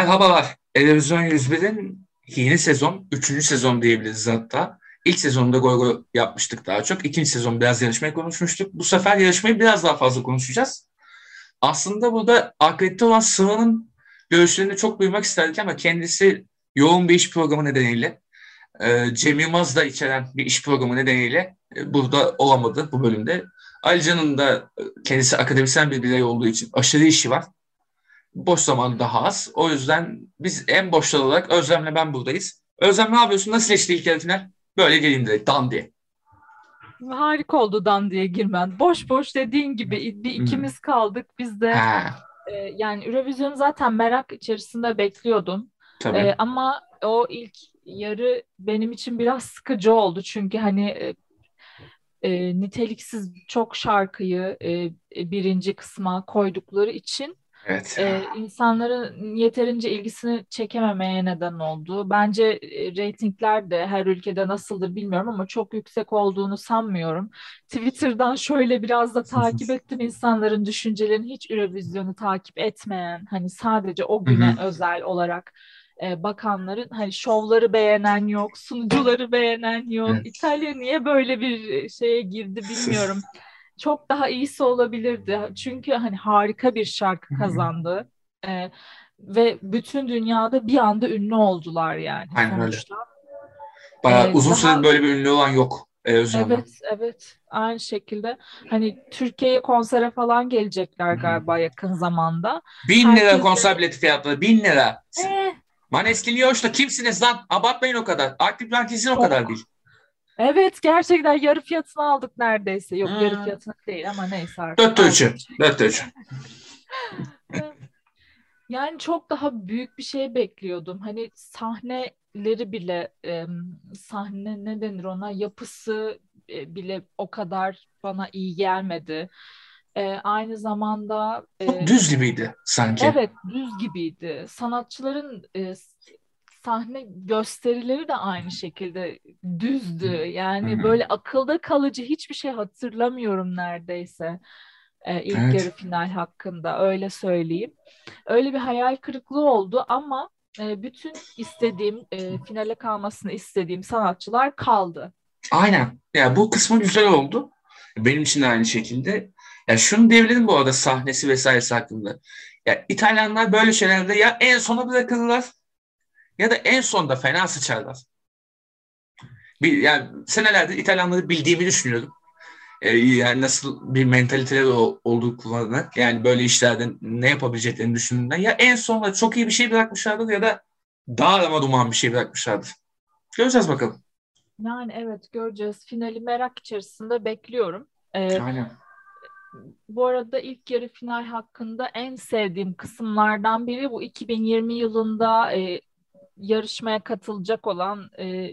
Merhabalar. Televizyon 101'in yeni sezon, üçüncü sezon diyebiliriz hatta. İlk sezonda gol gol yapmıştık daha çok. İkinci sezon biraz yarışmayı konuşmuştuk. Bu sefer yarışmayı biraz daha fazla konuşacağız. Aslında burada akredite olan Sıla'nın görüşlerini çok duymak isterdik ama kendisi yoğun bir iş programı nedeniyle e, Cem Yılmaz da içeren bir iş programı nedeniyle e, burada olamadı bu bölümde. Alican'ın da e, kendisi akademisyen bir birey olduğu için aşırı işi var boş zamanı daha az. O yüzden biz en boşlar olarak Özlem'le ben buradayız. Özlem ne yapıyorsun? Nasıl geçti ilk yarı final? Böyle geleyim direkt dan diye. Harika oldu dan diye girmen. Boş boş dediğin gibi bir ikimiz kaldık. Biz de e, yani Eurovision'u zaten merak içerisinde bekliyordum. Tabii. E, ama o ilk yarı benim için biraz sıkıcı oldu. Çünkü hani e, e, niteliksiz çok şarkıyı e, birinci kısma koydukları için Evet. Ee, insanların yeterince ilgisini çekememeye neden oldu. Bence e, reytingler de her ülkede nasıldır bilmiyorum ama çok yüksek olduğunu sanmıyorum. Twitter'dan şöyle biraz da takip ettim insanların düşüncelerini hiç Eurovision'u takip etmeyen hani sadece o güne Hı-hı. özel olarak e, bakanların hani şovları beğenen yok, sunucuları beğenen yok. Evet. İtalya niye böyle bir şeye girdi bilmiyorum. çok daha iyisi olabilirdi. Çünkü hani harika bir şarkı kazandı. Ee, ve bütün dünyada bir anda ünlü oldular yani Aynen sonuçta. öyle. Bayağı ee, uzun süredir böyle bir ünlü olan yok. E, evet, evet. Aynı şekilde. Hani Türkiye'ye konsere falan gelecekler galiba yakın zamanda. Bin Herkes lira konser bileti fiyatları. Bin lira. Ee, Maneskin Yoş'ta kimsiniz lan? Abartmayın o kadar. Aktif Blankiz'in o kadar değil. Evet gerçekten yarı fiyatını aldık neredeyse. Yok hmm. yarı fiyatını değil ama neyse artık. Dörtte üçü. Dörtte üçü. yani çok daha büyük bir şey bekliyordum. Hani sahneleri bile e, sahne ne denir ona yapısı e, bile o kadar bana iyi gelmedi. E, aynı zamanda e, düz gibiydi sanki. Evet, düz gibiydi. Sanatçıların e, sahne gösterileri de aynı şekilde düzdü. Yani böyle akılda kalıcı hiçbir şey hatırlamıyorum neredeyse e, ilk evet. yarı final hakkında öyle söyleyeyim. Öyle bir hayal kırıklığı oldu ama e, bütün istediğim e, finale kalmasını istediğim sanatçılar kaldı. Aynen. Ya bu kısmı güzel oldu. Benim için de aynı şekilde. Ya şunu diyebilirim bu arada sahnesi vesairesi hakkında. Ya İtalyanlar böyle şeylerde ya en sona bırakırlar ya da en sonda fena sıçarlar. Bir, yani senelerdir İtalyanları bildiğimi düşünüyordum. Ee, yani nasıl bir mentaliteleri olduklarını yani böyle işlerden ne yapabileceklerini düşündüğümden ya en sonunda çok iyi bir şey bırakmışlardır ya da dağlama duman bir şey bırakmışlardır. Göreceğiz bakalım. Yani evet göreceğiz. Finali merak içerisinde bekliyorum. Ee, Aynen. Bu arada ilk yarı final hakkında en sevdiğim kısımlardan biri bu 2020 yılında e, yarışmaya katılacak olan e,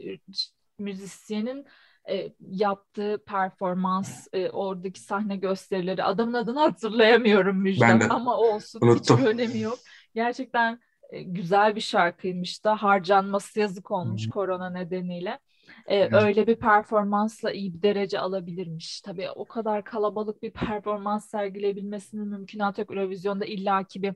müzisyenin e, yaptığı performans, e, oradaki sahne gösterileri, adamın adını hatırlayamıyorum Müjdat ama olsun Unuttum. hiçbir önemi yok. Gerçekten e, güzel bir şarkıymış da harcanması yazık olmuş hmm. korona nedeniyle e, öyle bir performansla iyi bir derece alabilirmiş. Tabii o kadar kalabalık bir performans sergileyebilmesinin mümkünatı yok. Eurovizyonda illaki bir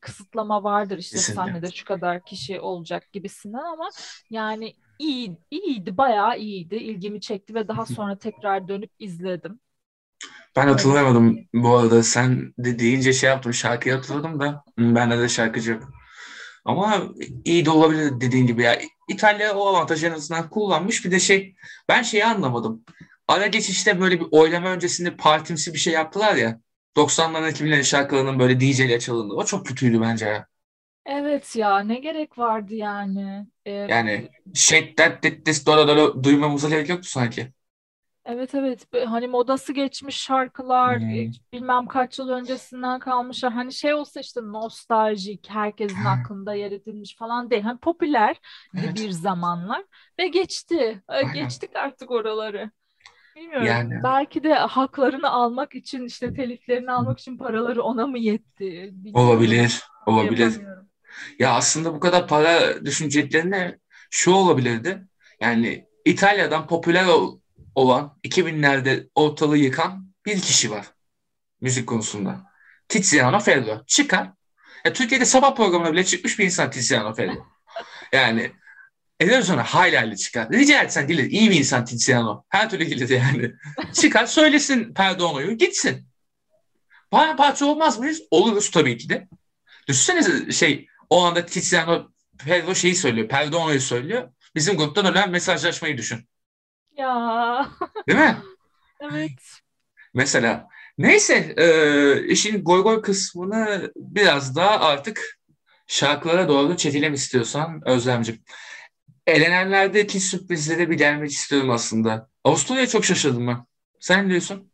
kısıtlama vardır işte Kesinlikle. sahnede şu kadar kişi olacak gibisinden ama yani iyi, iyiydi, bayağı iyiydi. İlgimi çekti ve daha sonra tekrar dönüp izledim. Ben hatırlayamadım bu arada. Sen de deyince şey yaptım. Şarkıyı hatırladım da bende de şarkıcı. Ama iyi de olabilir dediğin gibi ya. İtalya o avantajı en azından kullanmış. Bir de şey ben şeyi anlamadım. Ara geçişte böyle bir oylama öncesinde partimsi bir şey yaptılar ya. 90'ların 2000'lerin şarkılarının böyle DJ ile çalındı. O çok kötüydü bence ya. Evet ya ne gerek vardı yani. Ee, yani shake that that this do do do duymamıza gerek yoktu sanki. Evet evet. Hani modası geçmiş şarkılar hmm. bilmem kaç yıl öncesinden kalmışlar. Hani şey olsa işte nostaljik herkesin aklında yer edilmiş falan değil. Hani popüler evet. bir zamanlar ve geçti. Aynen. geçtik artık oraları. Bilmiyorum. Yani. belki de haklarını almak için işte teliflerini almak için paraları ona mı yetti? Bilmiyorum. olabilir olabilir. Ya aslında bu kadar para düşüneceklerine şu olabilirdi. Yani İtalya'dan popüler olan 2000'lerde ortalığı yıkan bir kişi var müzik konusunda. Tiziano Ferro çıkar Ya, Türkiye'de sabah programına bile çıkmış bir insan Tiziano Ferro. Yani televizyona hayli hayli çıkar. Rica etsen gelir. İyi bir insan Tiziano. Her türlü gelir yani. çıkar söylesin Perdono'yu gitsin. Paramparça olmaz mıyız? Oluruz tabii ki de. Düşünsenize şey o anda Tiziano Ferro şeyi söylüyor. Perdono'yu söylüyor. Bizim gruptan ölen mesajlaşmayı düşün. Ya. Değil mi? evet. Mesela neyse e, işin goy goy kısmını biraz daha artık şarkılara doğru çekelim istiyorsan Özlemciğim. Elenenlerdeki sürprizlere bir gelmek istiyorum aslında. Avusturya'ya çok şaşırdım ben. Sen diyorsun?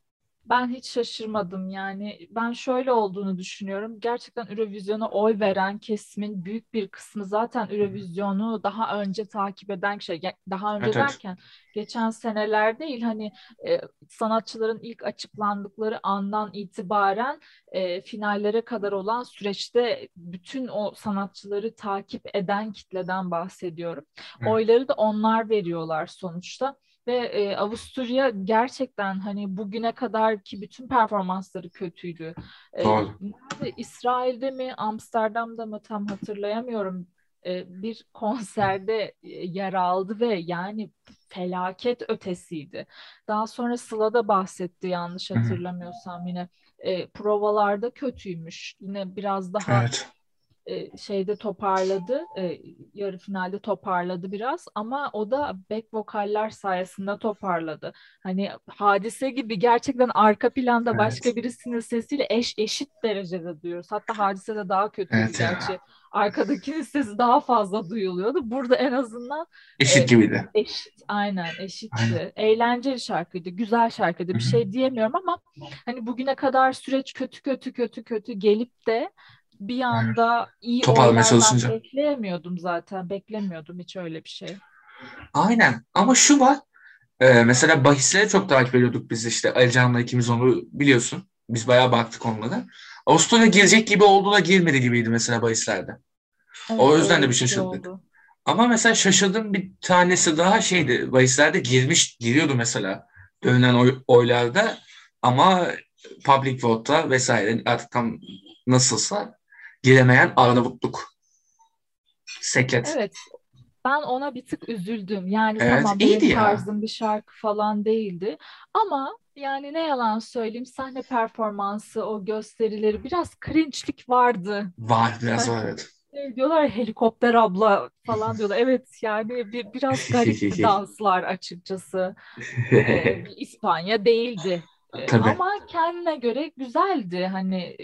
Ben hiç şaşırmadım yani. Ben şöyle olduğunu düşünüyorum. Gerçekten Eurovision'a oy veren kesimin büyük bir kısmı zaten Eurovision'u daha önce takip eden şey. Daha önce Evet, evet. derken geçen seneler değil hani e, sanatçıların ilk açıklandıkları andan itibaren e, finallere kadar olan süreçte bütün o sanatçıları takip eden kitleden bahsediyorum. Hı. Oyları da onlar veriyorlar sonuçta. Ve e, Avusturya gerçekten hani bugüne kadar ki bütün performansları kötüydü. E, nerede, İsrail'de mi Amsterdam'da mı tam hatırlayamıyorum. E, bir konserde e, yer aldı ve yani felaket ötesiydi. Daha sonra Sıla da bahsetti yanlış hatırlamıyorsam yine. E, provalarda kötüymüş. Yine biraz daha Evet. E, şeyde toparladı. E, yarı finalde toparladı biraz ama o da back vokaller sayesinde toparladı. Hani hadise gibi gerçekten arka planda başka Evet. birisinin sesiyle eş eşit derecede duyuyoruz. Hatta hadise de daha kötüydü Evet ya. gerçi. Arkadakinin sesi daha fazla duyuluyordu. Burada en azından Eşit e, gibiydi. Eşit, aynen eşitti. Aynen. Eğlenceli şarkıydı, güzel şarkıydı. Bir hı. şey diyemiyorum ama hani bugüne kadar süreç kötü kötü kötü kötü gelip de bir anda iyi Toparlamaya çalışınca. bekleyemiyordum zaten. Beklemiyordum hiç öyle bir şey. Aynen. Ama şu var. e, mesela bahisleri çok takip ediyorduk biz işte. Ali Can'la ikimiz onu biliyorsun. Biz bayağı baktık onlara. Avusturya girecek gibi oldu da girmedi gibiydi mesela bahislerde. Evet O yüzden de bir şaşırdık. oldu. Ama mesela şaşırdığım bir tanesi daha şeydi. Bahislerde girmiş, giriyordu mesela dönülen oy- oylarda. Ama public vote'da vesaire artık tam nasılsa giremeyen Arnavutluk. Seklet. Evet ben ona bir tık üzüldüm. Yani Evet, tamam benim ya. tarzım bir şarkı falan değildi. Ama yani ne yalan söyleyeyim sahne performansı, o gösterileri biraz cringe'lik vardı. Var biraz Hani var evet. şey diyorlar helikopter abla falan diyorlar. Evet yani bir, biraz garipti danslar açıkçası. Ee, İspanya değildi. Tabii. ama kendine göre güzeldi. Hani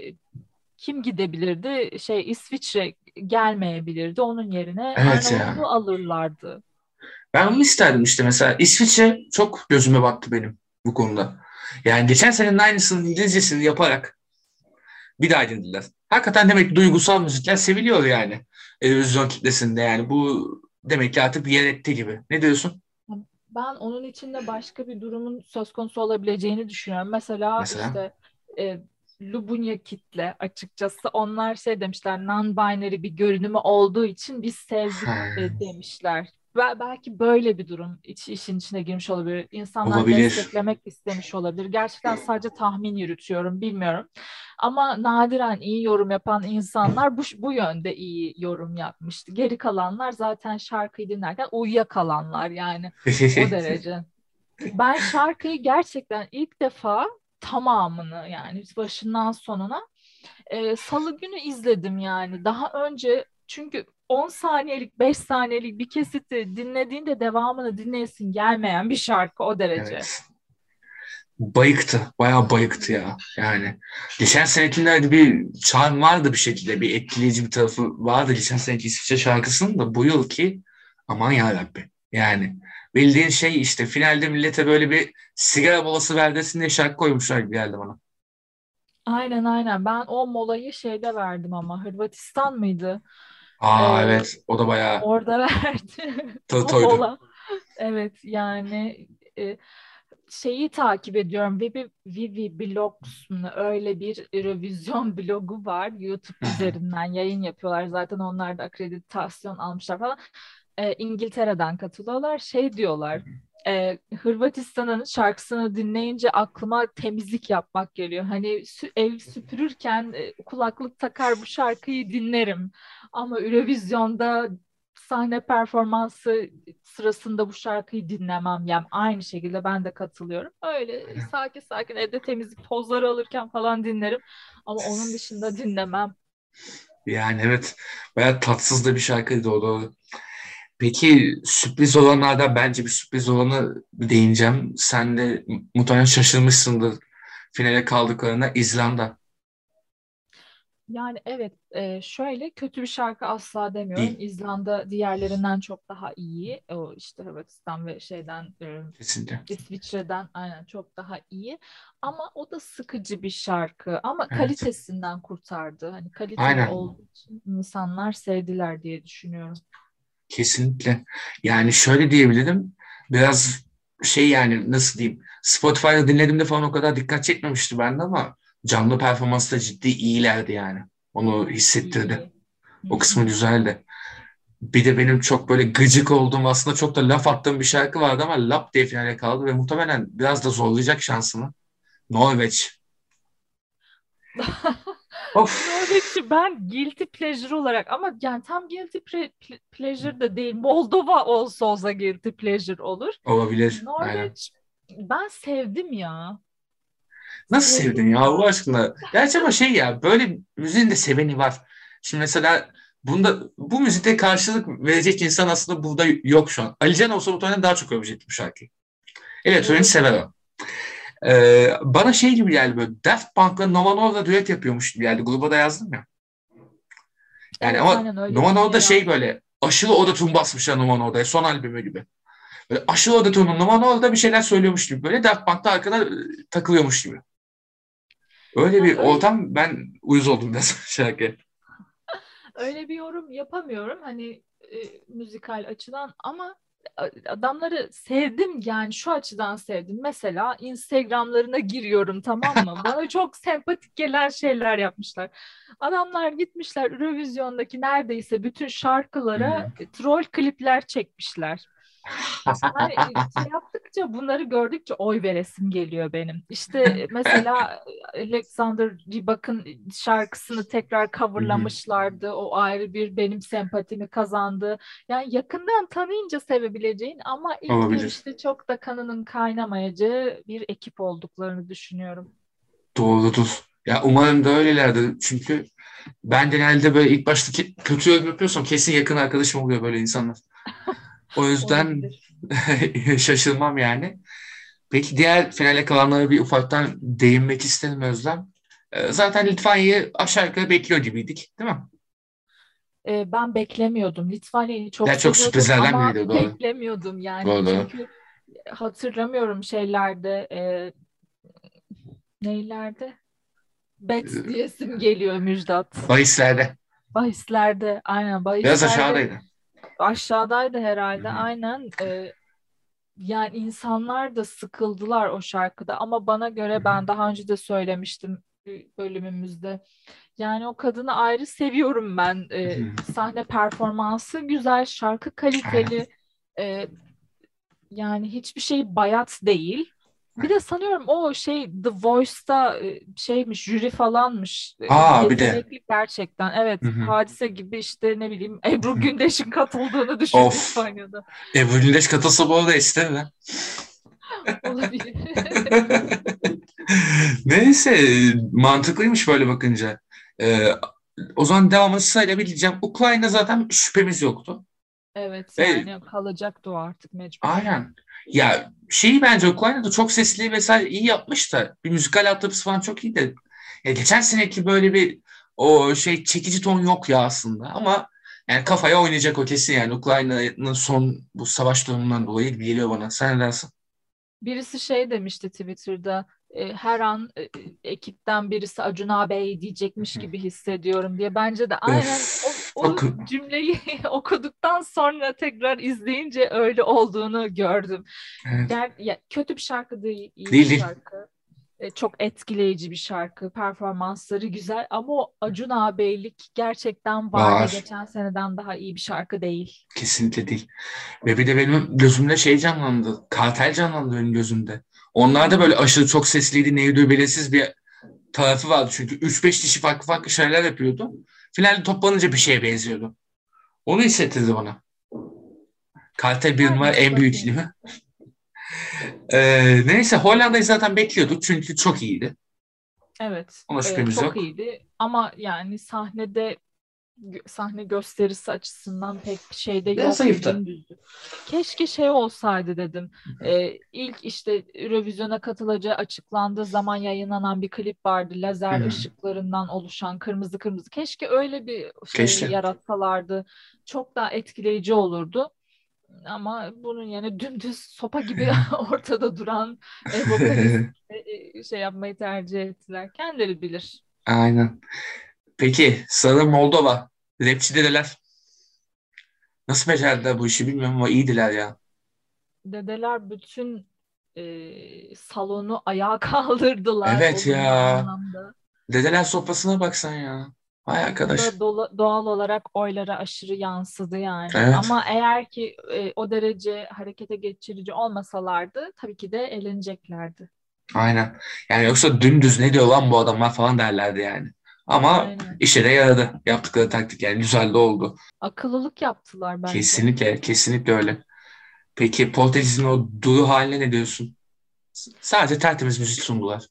kim gidebilirdi? Şey İsviçre gelmeyebilirdi. Onun yerine Evet ya. Arnavutluğu alırlardı. Ben onu isterdim işte mesela. İsviçre çok gözüme battı benim bu konuda. Yani geçen senenin aynısının İngilizcesini yaparak bir daha dinlediler. Hakikaten demek ki duygusal müzikler seviliyor yani. Televizyon kitlesinde yani. Bu demek ki artık bir yer etti gibi. Ne diyorsun? Ben onun içinde başka bir durumun söz konusu olabileceğini düşünüyorum. Mesela, Mesela? işte e, Lubunya kitle açıkçası onlar şey demişler non-binary bir görünümü olduğu için biz sevdik demişler. Ve belki böyle bir durum iç, işin içine girmiş olabilir. İnsanlar Olabilir. desteklemek istemiş olabilir. Gerçekten sadece tahmin yürütüyorum, bilmiyorum. Ama nadiren iyi yorum yapan insanlar bu, bu yönde iyi yorum yapmıştı. Geri kalanlar zaten şarkıyı dinlerken uyuyakalanlar yani o derece. Ben şarkıyı gerçekten ilk defa tamamını yani başından sonuna e, salı günü izledim yani. Daha önce çünkü 10 saniyelik 5 saniyelik bir kesiti dinlediğinde devamını dinleyesin gelmeyen bir şarkı o derece. Evet. Bayıktı. Bayağı bayıktı ya. Yani geçen senekilerde bir charm vardı bir şekilde. Bir etkileyici bir tarafı vardı geçen seneki İsviçre şarkısının da bu yılki aman yarabbi. Yani bildiğin şey işte finalde millete böyle bir sigara molası verdesin diye şarkı koymuşlar gibi geldi bana. Aynen aynen. Ben o molayı şeyde verdim ama Hırvatistan mıydı? Aa Ee, evet o da bayağı Orada verdi. Mola. Evet yani e, şeyi takip ediyorum. Vivi, Vivi Blogs öyle bir Eurovision blogu var. YouTube üzerinden yayın yapıyorlar. Zaten onlar da akreditasyon almışlar falan. E, İngiltere'den katılıyorlar. Şey diyorlar. e, Hırvatistan'ın şarkısını dinleyince aklıma temizlik yapmak geliyor. Hani sü- ev süpürürken e, kulaklık takar bu şarkıyı dinlerim. Ama Eurovision'da sahne performansı sırasında bu şarkıyı dinlemem. Yani aynı şekilde ben de katılıyorum. Öyle sakin sakin evde temizlik tozları alırken falan dinlerim. Ama onun dışında dinlemem. Yani evet bayağı tatsız da bir şarkıydı o doğru. Peki sürpriz olanlardan bence bir sürpriz olanı değineceğim. Sen de muhtemelen şaşırmışsındır finale kaldıklarına İzlanda. Yani evet e, şöyle kötü bir şarkı asla demiyorum. İyi. İzlanda diğerlerinden çok daha iyi. O işte Hırvatistan ve şeyden e, Kesinlikle. İsviçre'den aynen çok daha iyi. Ama o da sıkıcı bir şarkı. Ama Evet. kalitesinden kurtardı. Hani kaliteli Aynen. olduğu için insanlar sevdiler diye düşünüyorum. Kesinlikle. Yani şöyle diyebilirim. Biraz şey yani nasıl diyeyim. Spotify'da dinlediğimde falan o kadar dikkat çekmemişti bende ama canlı performansta ciddi iyilerdi yani. Onu hissettirdi. O kısmı güzeldi. Bir de benim çok böyle gıcık olduğum aslında çok da laf attığım bir şarkı vardı ama lap diye finale kaldı ve muhtemelen biraz da zorlayacak şansını. Norveç. Of. Norveç'i ben guilty pleasure olarak ama yani tam guilty pre- ple- pleasure da değil. Moldova olsa olsa guilty pleasure olur. Olabilir. Aynen. Norveç ben sevdim ya. Nasıl sevdin ya Allah aşkına? Gerçi ama şey ya böyle müziğin de seveni var. Şimdi mesela bunda bu müzikte karşılık verecek insan aslında burada yok şu an. Alican olsa muhtemelen daha çok övecekti bu şarkıyı. Elektronik Evet. sever o. Ee, bana şey gibi geldi böyle Daft Punk'la Nova Norda düet yapıyormuş gibi geldi. Gruba da yazdım ya. Yani Evet, ama aynen öyle Nova bir Norda şey böyle aşırı autotune basmışlar Nova Norda'ya son albümü gibi. Böyle aşırı autotune Nova Norda bir şeyler söylüyormuş gibi. Böyle Daft Punk'ta arkada e, takılıyormuş gibi. Öyle bir ortam ben uyuz oldum biraz şarkı. Öyle bir yorum yapamıyorum hani e, müzikal açıdan ama adamları sevdim yani şu açıdan sevdim. Mesela Instagram'larına giriyorum tamam mı? Bana çok sempatik gelen şeyler yapmışlar. Adamlar gitmişler Eurovision'daki neredeyse bütün şarkılara e, troll klipler çekmişler. Yani şey yaptıkça bunları gördükçe oy veresim geliyor benim. İşte mesela Alexander Rybak'ın şarkısını tekrar coverlamışlardı. O ayrı bir benim sempatimi kazandı. Yani yakından tanıyınca sevebileceğin ama ilk Olabilir. görüşte çok da kanının kaynamayacağı bir ekip olduklarını düşünüyorum. Doğrudur. Ya umarım da öylelerdir. Çünkü ben genelde böyle ilk başta kötü yorum yapıyorsam kesin yakın arkadaşım oluyor böyle insanlar. O yüzden şaşırmam yani. Peki diğer finale kalanlara bir ufaktan değinmek isterim Özlem. Ee, Zaten Litvanya'yı aşağı yukarı bekliyor gibiydik, değil mi? Ee, ben beklemiyordum. Litvanya'yı çok Ya çok sürprizlerden ama biriydi, doğru. beklemiyordum yani. Doğru. Çünkü hatırlamıyorum şeylerde e, neylerde? Bets Ee, diyesim geliyor Müjdat. Bahislerde. Bahislerde aynen Biraz bahislerde aşağıdaydı. Aşağıdaydı herhalde Hı hı. aynen. E, yani insanlar da sıkıldılar o şarkıda ama bana göre ben daha önce de söylemiştim bölümümüzde. Yani o kadını ayrı seviyorum ben. E, sahne performansı güzel, şarkı kaliteli. E, yani hiçbir şey bayat değil. Bir de sanıyorum o şey The Voice'da e, şeymiş, jüri falanmış. E, Aa, bir de. Gerçekten. Evet, Hı hı. hadise gibi işte ne bileyim Ebru Gündeş'in katıldığını düşün Of. İspanya'da. Ebru Gündeş katılsa bu arada isterim ben. Olabilir. Neyse mantıklıymış böyle bakınca. Ee, o zaman devamını sayılabileceğim. Ukrayna zaten şüphemiz yoktu. Evet Ve- yani kalacaktı o artık mecbur. Aynen. Ya şeyi bence Ukrayna'da çok sesli vesaire iyi yapmış da bir müzikal altyapısı falan çok iyi de ya geçen seneki böyle bir o şey çekici ton yok ya aslında ama yani kafaya oynayacak o kesin yani Ukrayna'nın son bu savaş durumundan dolayı geliyor bana. Sen ne dersin? Birisi şey demişti Twitter'da e, her an e, ekipten birisi Acun ağabey diyecekmiş gibi hissediyorum diye. Bence de aynen o, o cümleyi okuduktan sonra tekrar izleyince öyle olduğunu gördüm. Evet. Ger ya, kötü bir şarkı değil, iyi Değil, bir şarkı. e, çok etkileyici bir şarkı. Performansları güzel ama o Acun ağabeylik gerçekten var, Var. geçen seneden daha iyi bir şarkı değil. Kesinlikle değil. Ve bir de benim gözümde şey canlandı. Kartel canlandı benim gözümde. Onlar da böyle aşırı çok sesliydi. Neydi belirsiz bir tarafı vardı. Çünkü 3-5 kişi farklı farklı şeyler yapıyordu. Finalde toplanınca bir şeye benziyordu. Onu hissettirdi bana. Kartel bir numara en büyük bakayım. ilmi. Ee, neyse Hollanda'yı zaten bekliyorduk çünkü çok iyiydi. Evet, Ona e, şüphemiz çok yok. iyiydi ama yani sahnede sahne gösterisi açısından pek bir şey de Biraz yoktu, zayıftı. Keşke şey olsaydı dedim. E, ilk işte Eurovision'a katılacağı açıklandığı zaman yayınlanan bir klip vardı. Lazer hı. ışıklarından oluşan kırmızı kırmızı. Keşke öyle bir şey Keşke. yaratsalardı. Çok daha etkileyici olurdu. Ama bunun yerine dümdüz sopa gibi ortada duran e, vokalist e, şey yapmayı tercih ettiler. Kendileri bilir. Aynen. Peki sırada Moldova. Rapçi dedeler. Nasıl becerdiler bu işi bilmiyorum ama iyiydiler ya. Dedeler bütün e, salonu ayağa kaldırdılar Evet ya. anlamda. Dedeler sopasına baksan ya. Vay arkadaş. da dola- doğal olarak oylara aşırı yansıdı yani. Evet. Ama eğer ki e, o derece harekete geçirici olmasalardı tabii ki de eğleneceklerdi. Aynen. Yani yoksa dümdüz ne diyor lan bu adamlar falan derlerdi yani. Ama Aynen. işe de yaradı. Yaptıkları taktik yani güzel de oldu. Akıllılık yaptılar bence. Kesinlikle, kesinlikle öyle. Peki Portekiz'in o duru haline ne diyorsun? S- Sadece tertemiz müzik sundular.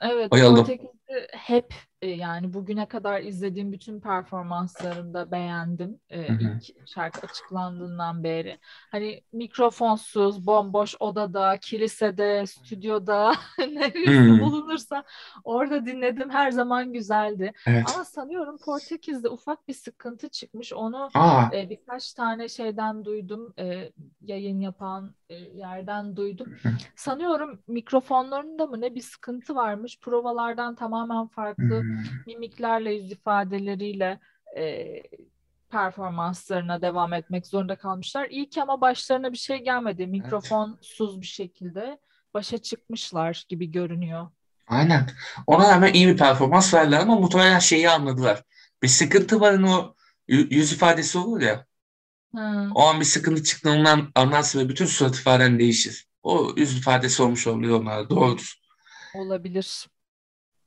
Evet, Bayıldım. Portekiz'i hep yani bugüne kadar izlediğim bütün performanslarında beğendim. E, hı. ilk şarkı açıklandığından beri. Hani mikrofonsuz, bomboş odada, kilisede, stüdyoda neresi bulunursa orada dinledim. Her zaman güzeldi. Evet. Ama sanıyorum Portekiz'de ufak bir sıkıntı çıkmış. Onu Aa, e, birkaç tane şeyden duydum, e, yayın yapan e, yerden duydum. Sanıyorum mikrofonlarında mı ne bir sıkıntı varmış. Provalardan tamamen farklı mimiklerle, yüz ifadeleriyle e, performanslarına devam etmek zorunda kalmışlar. İyi ki ama başlarına bir şey gelmedi. Mikrofonsuz bir şekilde başa çıkmışlar gibi görünüyor. aynen. Ona rağmen iyi bir performans verdiler ama muhtemelen şeyi anladılar. Bir sıkıntı varın o yü- yüz ifadesi olur ya. Hı. O an bir sıkıntı çıktığından anlarsın ve bütün surat ifaden değişir. O yüz ifadesi olmuş olabilir onlara. Doğrudur. Olabilir.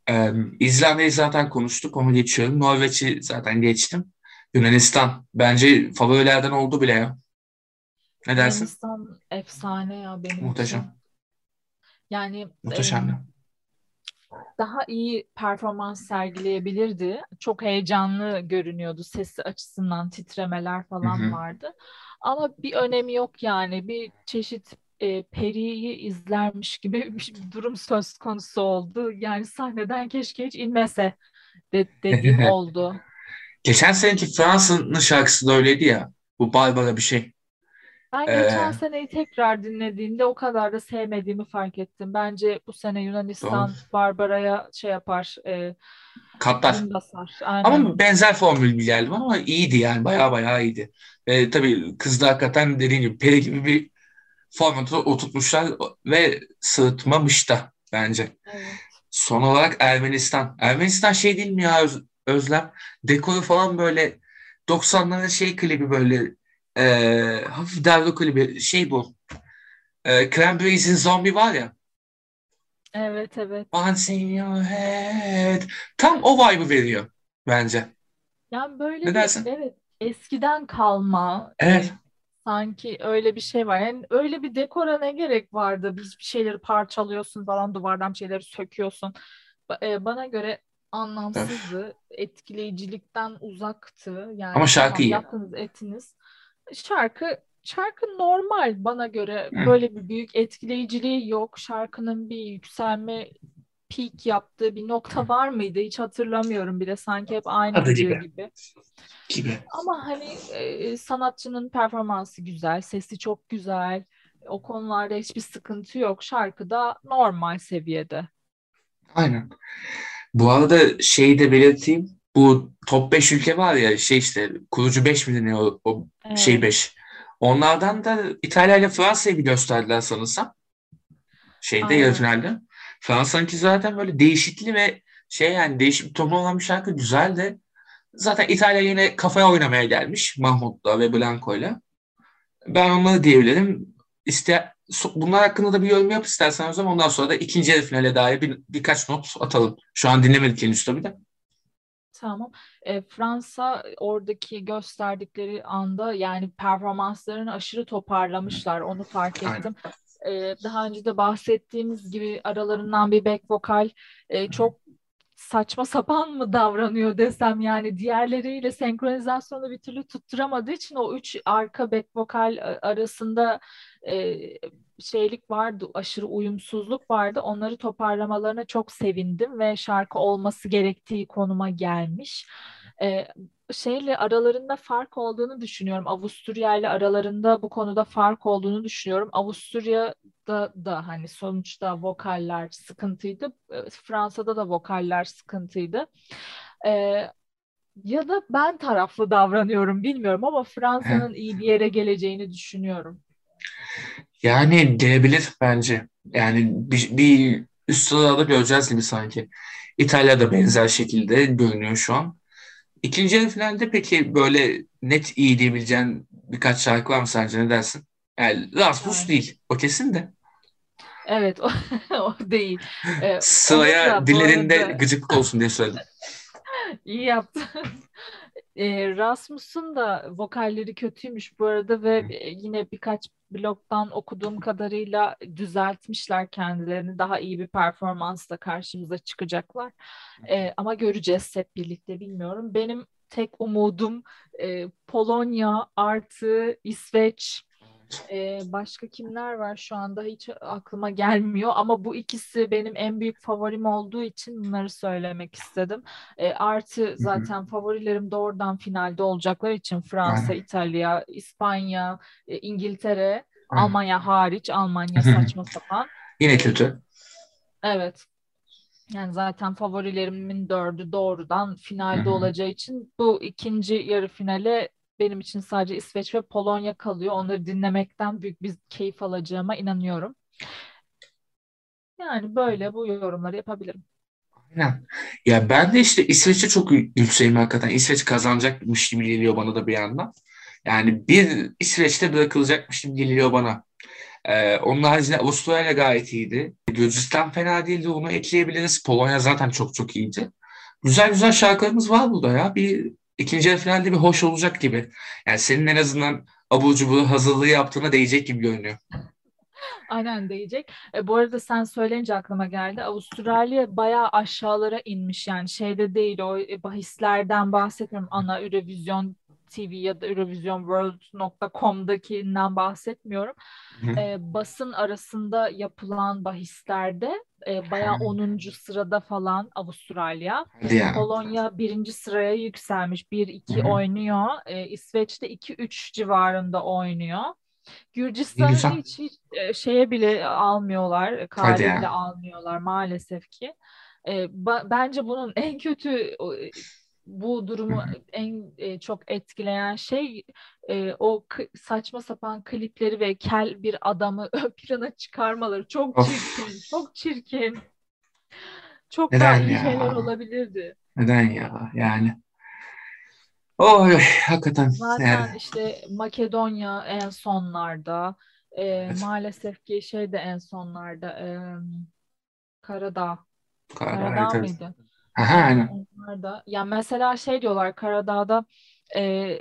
Ee, İzlanda'yı zaten konuştuk. Onu geçiyorum. Norveç'i zaten geçtim. Yunanistan. Bence favorilerden oldu bile ya. Ne dersin? Yunanistan efsane ya benim için. Muhteşem. Yani Muhteşem. em, ya. daha iyi performans sergileyebilirdi. Çok heyecanlı görünüyordu. Sesi açısından titremeler falan Hı hı. vardı. Ama bir önemi yok yani. Bir çeşit e, Peri'yi izlermiş gibi bir durum söz konusu oldu. Yani sahneden keşke hiç inmese de, dediğim oldu. Geçen seneki Fransa'nın şarkısı da öyleydi ya. Bu Barbara bir şey. Ben Ee, geçen seneyi tekrar dinlediğimde o kadar da sevmediğimi fark ettim. Bence bu sene Yunanistan Doğru. Barbara'ya şey yapar, e, Katlar. gün basar. Aynen. Ama benzer formül bir geldi ama iyiydi yani. Baya baya iyiydi. Ve tabii kız da hakikaten dediğin gibi peri gibi bir formatı oturtmuşlar ve sırıtmamış da bence. Evet. Son olarak Ermenistan. Ermenistan şey değil mi ya Öz- Özlem? Dekoru falan böyle 90'ların şey klibi böyle e, hafif derdo klibi şey bu. E, Cranberries'in Zombie var ya. Evet evet. Once in your head. Tam o vibe'ı veriyor bence. Yani böyle Ne bir dersin? evet eskiden kalma e, Evet. Sanki öyle bir şey var. Yani öyle bir dekora ne gerek vardı? Bir bir şeyleri parçalıyorsun falan duvardan bir şeyleri söküyorsun. Ba- e, bana göre anlamsızdı. Etkileyicilikten uzaktı. Ama Yani şarkı tamam iyi. yaptınız ettiniz. Şarkı şarkı normal bana göre Hı. böyle bir büyük etkileyiciliği yok. Şarkının bir yükselme peak yaptığı bir nokta var mıydı? Hiç hatırlamıyorum bile. Sanki hep aynı Adı gibi. gibi. Gibi. Ama hani e, sanatçının performansı güzel, sesi çok güzel. O konularda hiçbir sıkıntı yok. Şarkı da normal seviyede. Aynen. Bu arada şeyi de belirteyim. Bu top 5 ülke var ya şey işte kurucu 5 mi deniyor o, o şey Evet. 5. Onlardan da İtalya ile Fransa'yı bir gösterdiler sanırsam. Şeyde yarı finalde. Fransa'nınki zaten böyle değişikli ve şey yani değişik bir tonu olan bir şarkı güzel de zaten İtalya yine kafaya oynamaya gelmiş Mahmut'la ve Blanco'yla. Ben onları diyebilirim. İste, bunlar hakkında da bir yorum yap istersen o zaman ondan sonra da ikinci yarı finale dair bir, birkaç not atalım. Şu an dinlemedik henüz tabii de. Tamam. E, Fransa oradaki gösterdikleri anda yani performanslarını aşırı toparlamışlar. Onu fark ettim. E, daha önce de bahsettiğimiz gibi aralarından bir back vokal e, çok saçma sapan mı davranıyor desem yani diğerleriyle senkronizasyonu bir türlü tutturamadığı için o üç arka back vokal e, arasında e, şeylik vardı, aşırı uyumsuzluk vardı. Onları toparlamalarına çok sevindim ve şarkı olması gerektiği konuma gelmiş. E, şeyle aralarında fark olduğunu düşünüyorum. Avusturya ile aralarında bu konuda fark olduğunu düşünüyorum. Avusturya'da da hani sonuçta vokaller sıkıntıydı. E, Fransa'da da vokaller sıkıntıydı. E, ya da ben taraflı davranıyorum bilmiyorum ama Fransa'nın iyi bir yere geleceğini düşünüyorum. Yani gelebilir bence. Yani bir, bir üst sırada göreceğiz gibi sanki. İtalya'da benzer şekilde görünüyor şu an. İkinci yarı finalde peki böyle net iyi diyebileceğin birkaç şarkı var mı sence ne dersin? Yani Rasmus evet. değil. O kesin de. Evet o, o değil. Ee, Sıraya dillerinde gıcıklık olsun diye söyledim. İyi yaptın. E, Rasmus'un da vokalleri kötüymüş bu arada ve yine birkaç blogdan okuduğum kadarıyla düzeltmişler kendilerini. Daha iyi bir performansla karşımıza çıkacaklar. E, ama göreceğiz hep birlikte bilmiyorum. Benim tek umudum e, Polonya artı İsveç ee, başka kimler var şu anda hiç aklıma gelmiyor ama bu ikisi benim en büyük favorim olduğu için bunları söylemek istedim. Ee, artı zaten Hı-hı. favorilerim doğrudan finalde olacaklar için Fransa, Aynen. İtalya, İspanya, e, İngiltere, Aynen. Almanya hariç Almanya saçma sapan. Yine kötü. Evet. Yani zaten favorilerimin dördü doğrudan finalde Hı-hı. olacağı için bu ikinci yarı finale benim için sadece İsveç ve Polonya kalıyor. Onları dinlemekten büyük bir keyif alacağıma inanıyorum. Yani böyle bu yorumları yapabilirim. Aynen. Ya ben de işte İsveç'e çok yükseğim hakikaten. İsveç kazanacakmış gibi geliyor bana da bir yandan. Yani bir İsveç'te bırakılacakmış gibi geliyor bana. Ee, onun haricinde Avustralya gayet iyiydi. Gürcistan fena değildi. Onu ekleyebiliriz. Polonya zaten çok çok iyiydi. Güzel güzel şarkılarımız var burada ya. Bir ikinci yarı finalde bir hoş olacak gibi. Yani senin en azından abur cubur hazırlığı yaptığına değecek gibi görünüyor. Aynen değecek. E, bu arada sen söyleyince aklıma geldi. Avustralya bayağı aşağılara inmiş yani şeyde değil o e, bahislerden bahsetmiyorum. Ana Eurovision TV ya da eurovisionworld.com'dakinden bahsetmiyorum. E, basın arasında yapılan bahislerde e, bayağı 10. sırada falan Avustralya. Polonya birinci sıraya yükselmiş. 1-2 oynuyor. E, İsveç'te 2-3 civarında oynuyor. Gürcistan'ı hiç, hiç şeye bile almıyorlar. Kale bile almıyorlar maalesef ki. E, ba- bence bunun en kötü bu durumu en e, çok etkileyen şey e, o saçma sapan klipleri ve kel bir adamı ön plana çıkarmaları çok çirkin, çok çirkin. Çok Neden daha iyi ya? şeyler olabilirdi. Neden ya? Yani Oy, hakikaten. Zaten yani. işte Makedonya en sonlarda, e, evet. maalesef ki şey de en sonlarda, e, Karadağ. Karadağ, Karadağ evet, mıydı? Aha, aynen. Onlar da. Ya mesela şey diyorlar Karadağ'da e,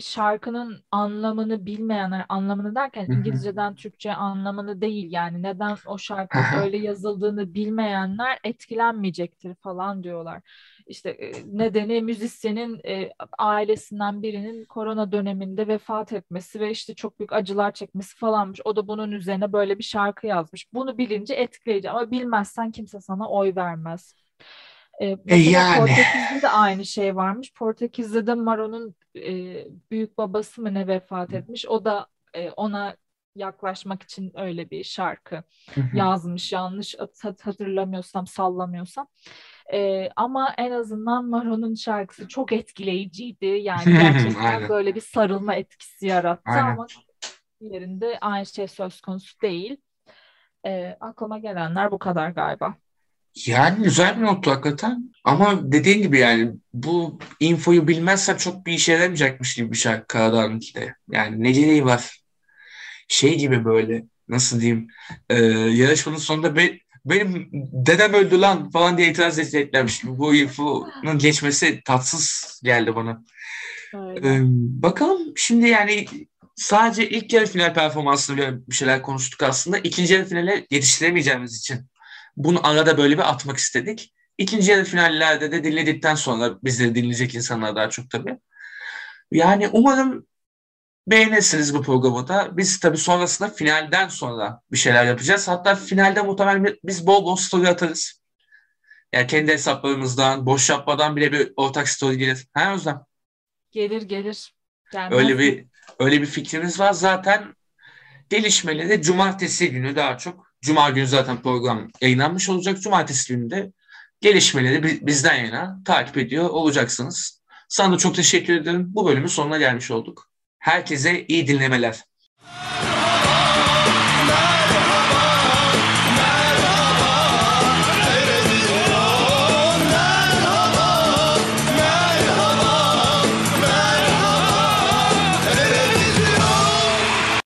şarkının anlamını bilmeyenler anlamını derken Hı-hı. İngilizceden Türkçe anlamını değil yani neden o şarkı öyle yazıldığını bilmeyenler etkilenmeyecektir falan diyorlar. İşte nedeni müzisyenin e, ailesinden birinin korona döneminde vefat etmesi ve işte çok büyük acılar çekmesi falanmış. O da bunun üzerine böyle bir şarkı yazmış. Bunu bilince etkileyici ama bilmezsen kimse sana oy vermez. E, e yani. Portekiz'de de aynı şey varmış. Portekiz'de de Maro'nun e, büyük babası mı ne vefat etmiş. O da e, ona yaklaşmak için öyle bir şarkı yazmış. Yanlış hatırlamıyorsam, sallamıyorsam. E, ama en azından Maro'nun şarkısı çok etkileyiciydi. Yani gerçekten böyle bir sarılma etkisi yarattı Aynen. ama yerinde aynı şey söz konusu değil. E, aklıma gelenler bu kadar galiba. Yani güzel bir nottu hakikaten. Ama dediğin gibi yani bu infoyu bilmezsem çok bir işe yaramayacakmış gibi bir şarkı Karadağ'ınki de. Yani ne gereği var? Şey gibi böyle nasıl diyeyim e, yarışmanın sonunda be, benim dedem öldü lan falan diye itiraz edeceklermiş. Bu infonun geçmesi tatsız geldi bana. E, bakalım şimdi yani sadece ilk yarı final performansını bir şeyler konuştuk aslında. İkinci yarı finale yetiştiremeyeceğimiz için bunu arada böyle bir atmak istedik. İkinci yarı finallerde de dinledikten sonra bizleri dinleyecek insanlar daha çok tabii. Yani umarım beğenirsiniz bu programı da. Biz tabii sonrasında finalden sonra bir şeyler yapacağız. Hatta finalde muhtemelen biz bol bol story atarız. Yani kendi hesaplarımızdan, boş yapmadan bile bir ortak story gelir. Ha Özlem? Gelir gelir. Gelmez. Öyle bir öyle bir fikrimiz var. Zaten gelişmeleri cumartesi günü daha çok Cuma günü zaten program yayınlanmış olacak. Cumartesi günü de gelişmeleri bizden yana takip ediyor olacaksınız. Sana da çok teşekkür ederim. Bu bölümün sonuna gelmiş olduk. Herkese iyi dinlemeler.